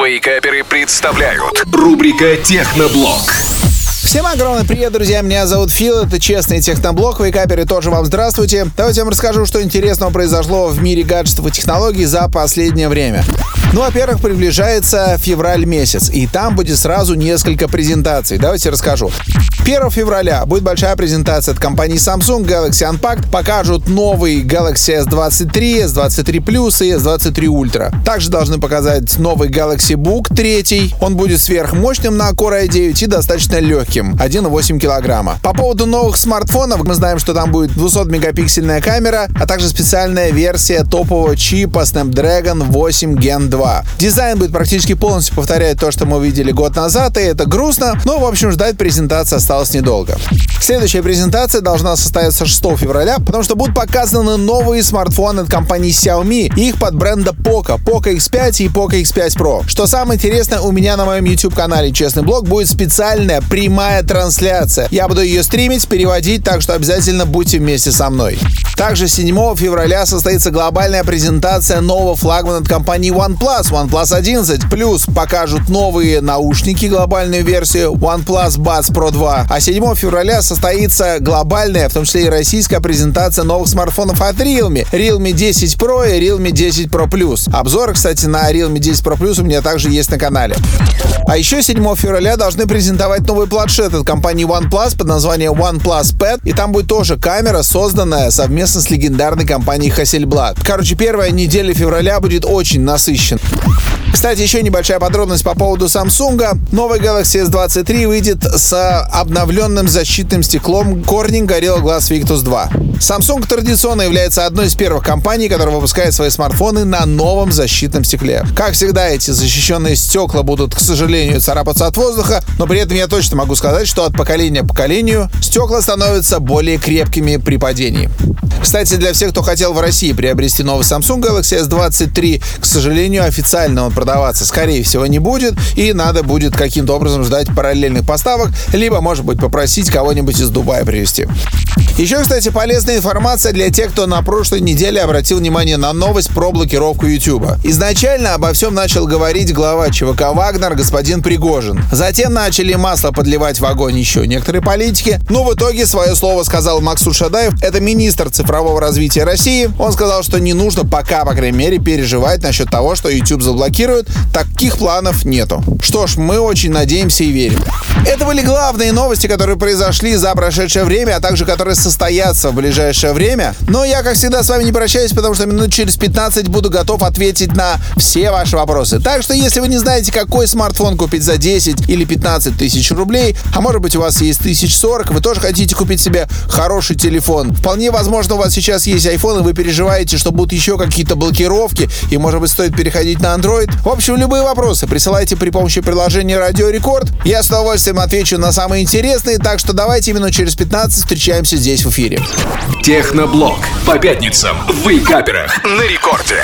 Вейкаперы представляют рубрика Техноблог. Всем огромный привет, друзья! Меня зовут Фил, это Честный Техноблог. Вейкаперы тоже вам здравствуйте. Давайте я вам расскажу, что интересного произошло в мире гаджетов и технологий за последнее время. Ну, во-первых, приближается февраль месяц, и там будет сразу несколько презентаций. Давайте расскажу. 1 февраля будет большая презентация от компании Samsung Galaxy Unpacked. Покажут новый Galaxy S23, S23 Plus и S23 Ultra. Также должны показать новый Galaxy Book 3. Он будет сверхмощным на Core i9 и достаточно легким, 1,8 килограмма. По поводу новых смартфонов, мы знаем, что там будет 200-мегапиксельная камера, а также специальная версия топового чипа Snapdragon 8 Gen 2. Дизайн будет практически полностью повторять то, что мы увидели год назад, и это грустно, но, в общем, ждать презентации осталось недолго. Следующая презентация должна состояться 6 февраля, потому что будут показаны новые смартфоны от компании Xiaomi их под бренда Poco, Poco X5 и Poco X5 Pro. Что самое интересное, у меня на моем YouTube-канале Честный блог будет специальная прямая трансляция. Я буду ее стримить, переводить, так что обязательно будьте вместе со мной. Также 7 февраля состоится глобальная презентация нового флагмана от компании OnePlus, OnePlus 11. Плюс покажут новые наушники, глобальную версию OnePlus Buds Pro 2. А 7 февраля состоится глобальная, в том числе и российская презентация новых смартфонов от Realme. Realme 10 Pro и Realme 10 Pro Plus. Обзор, кстати, на Realme 10 Pro Plus у меня также есть на канале. А еще 7 февраля должны презентовать новый планшет от компании OnePlus под названием OnePlus Pad. И там будет тоже камера, созданная совместно с легендарной компанией Hasselblad. Короче, первая неделя февраля будет очень насыщен. Кстати, еще небольшая подробность по поводу Samsung. Новый Galaxy S23 выйдет с обновленным защитным стеклом Corning Gorilla Glass Victus 2. Samsung традиционно является одной из первых компаний, которая выпускает свои смартфоны на новом защитном стекле. Как всегда, эти защищенные стекла будут, к сожалению, царапаться от воздуха, но при этом я точно могу сказать, что от поколения к поколению стекла становятся более крепкими при падении. Кстати, для всех, кто хотел в России приобрести новый Samsung Galaxy S23, к сожалению, официально он продаваться, скорее всего, не будет, и надо будет каким-то образом ждать параллельных поставок, либо, может быть, попросить кого-нибудь из Дубая привезти. Еще, кстати, полезная информация для тех, кто на прошлой неделе обратил внимание на новость про блокировку YouTube. Изначально обо всем начал говорить глава ЧВК «Вагнер» господин Пригожин. Затем начали масло подливать в огонь еще некоторые политики. Но в итоге свое слово сказал Максут Шадаев, это министр цифрового развития России. Он сказал, что не нужно пока, по крайней мере, переживать насчет того, что YouTube заблокируют. Таких планов нету. Что ж, мы очень надеемся и верим. Это были главные новости, которые произошли за прошедшее время, а также которые состоятся в ближайшее время. Но я, как всегда, с вами не прощаюсь, потому что минут через 15 буду готов ответить на все ваши вопросы. Так что, если вы не знаете, какой смартфон купить за 10 или 15 тысяч рублей, а может быть у вас есть тысяч 40, вы тоже хотите купить себе хороший телефон. Вполне возможно, у вас сейчас есть iPhone, и вы переживаете, что будут еще какие-то блокировки, и, может быть, стоит переходить на Android. В общем, любые вопросы присылайте при помощи приложения Радио Рекорд. Я с удовольствием отвечу на самые интересные, так что давайте минут через 15 встречаемся здесь в эфире. Техноблог. По пятницам в Вейкаперах на рекорде.